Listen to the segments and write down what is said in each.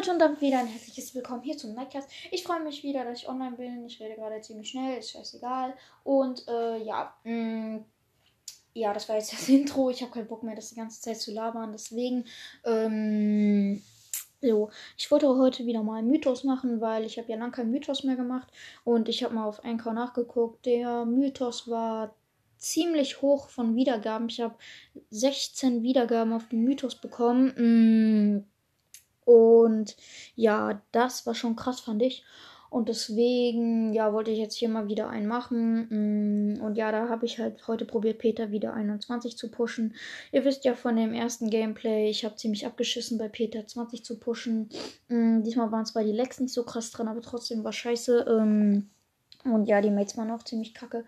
Leute und damit wieder ein herzliches Willkommen hier zum Nightcast. Ich freue mich wieder, dass ich online bin. Ich rede gerade ziemlich schnell, ist scheißegal. Und äh, ja, mh, ja, das war jetzt das Intro. Ich habe keinen Bock mehr, das die ganze Zeit zu labern. Deswegen, ähm, so, ich wollte heute wieder mal Mythos machen, weil ich habe ja lange keinen Mythos mehr gemacht. Und ich habe mal auf Anchor nachgeguckt. Der Mythos war ziemlich hoch von Wiedergaben. Ich habe 16 Wiedergaben auf den Mythos bekommen. Mh, und ja, das war schon krass, fand ich. Und deswegen, ja, wollte ich jetzt hier mal wieder einen machen. Mm, und ja, da habe ich halt heute probiert, Peter wieder 21 zu pushen. Ihr wisst ja von dem ersten Gameplay, ich habe ziemlich abgeschissen bei Peter 20 zu pushen. Mm, diesmal waren zwar die Lecks nicht so krass dran, aber trotzdem war scheiße. Ähm, und ja, die Mates waren auch ziemlich kacke.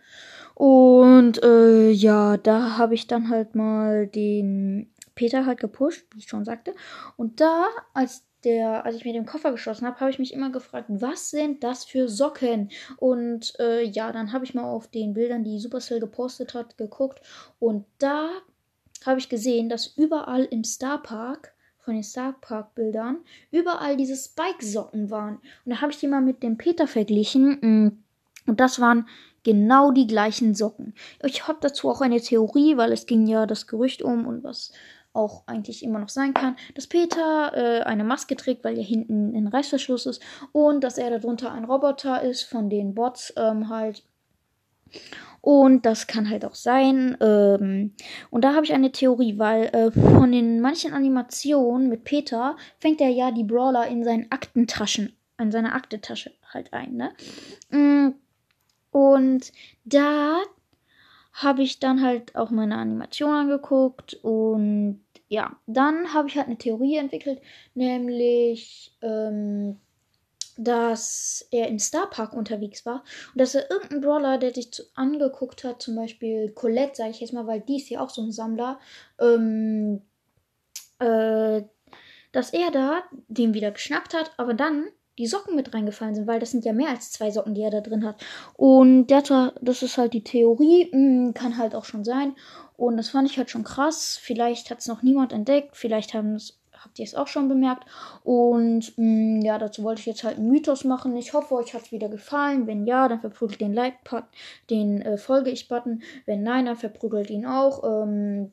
Und äh, ja, da habe ich dann halt mal den Peter halt gepusht, wie ich schon sagte. Und da, als der, als ich mir den Koffer geschlossen habe, habe ich mich immer gefragt, was sind das für Socken? Und äh, ja, dann habe ich mal auf den Bildern, die Supercell gepostet hat, geguckt. Und da habe ich gesehen, dass überall im Starpark von den Starpark-Bildern überall diese Spike-Socken waren. Und da habe ich die mal mit dem Peter verglichen. Mm, und das waren genau die gleichen Socken. Ich habe dazu auch eine Theorie, weil es ging ja das Gerücht um und was auch eigentlich immer noch sein kann, dass Peter äh, eine Maske trägt, weil ja hinten ein Reißverschluss ist und dass er darunter ein Roboter ist von den Bots ähm, halt. Und das kann halt auch sein. Ähm, und da habe ich eine Theorie, weil äh, von den manchen Animationen mit Peter fängt er ja die Brawler in seinen Aktentaschen, in seiner Aktentasche halt ein, ne? Mm, und da habe ich dann halt auch meine Animation angeguckt und ja, dann habe ich halt eine Theorie entwickelt, nämlich, ähm, dass er im Starpark unterwegs war und dass er irgendeinen Brawler, der sich zu, angeguckt hat, zum Beispiel Colette, sage ich jetzt mal, weil die ist ja auch so ein Sammler, ähm, äh, dass er da den wieder geschnappt hat, aber dann die Socken mit reingefallen sind, weil das sind ja mehr als zwei Socken, die er da drin hat. Und das ist halt die Theorie, hm, kann halt auch schon sein. Und das fand ich halt schon krass. Vielleicht hat es noch niemand entdeckt, vielleicht habt ihr es auch schon bemerkt. Und mh, hm, ja, dazu wollte ich jetzt halt einen Mythos machen. Ich hoffe, euch hat es wieder gefallen. Wenn ja, dann verprügelt den Like-Button, den äh, Folge ich-Button. Wenn nein, dann verprügelt ihn auch. Ähm,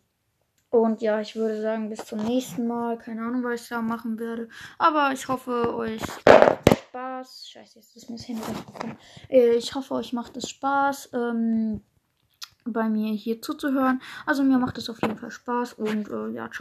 und ja, ich würde sagen, bis zum nächsten Mal. Keine Ahnung, was ich da machen werde. Aber ich hoffe, euch macht Spaß. Scheiße, jetzt ist mir das Handy gekommen. Äh, ich hoffe, euch macht es Spaß, ähm, bei mir hier zuzuhören. Also mir macht es auf jeden Fall Spaß. Und äh, ja, ciao.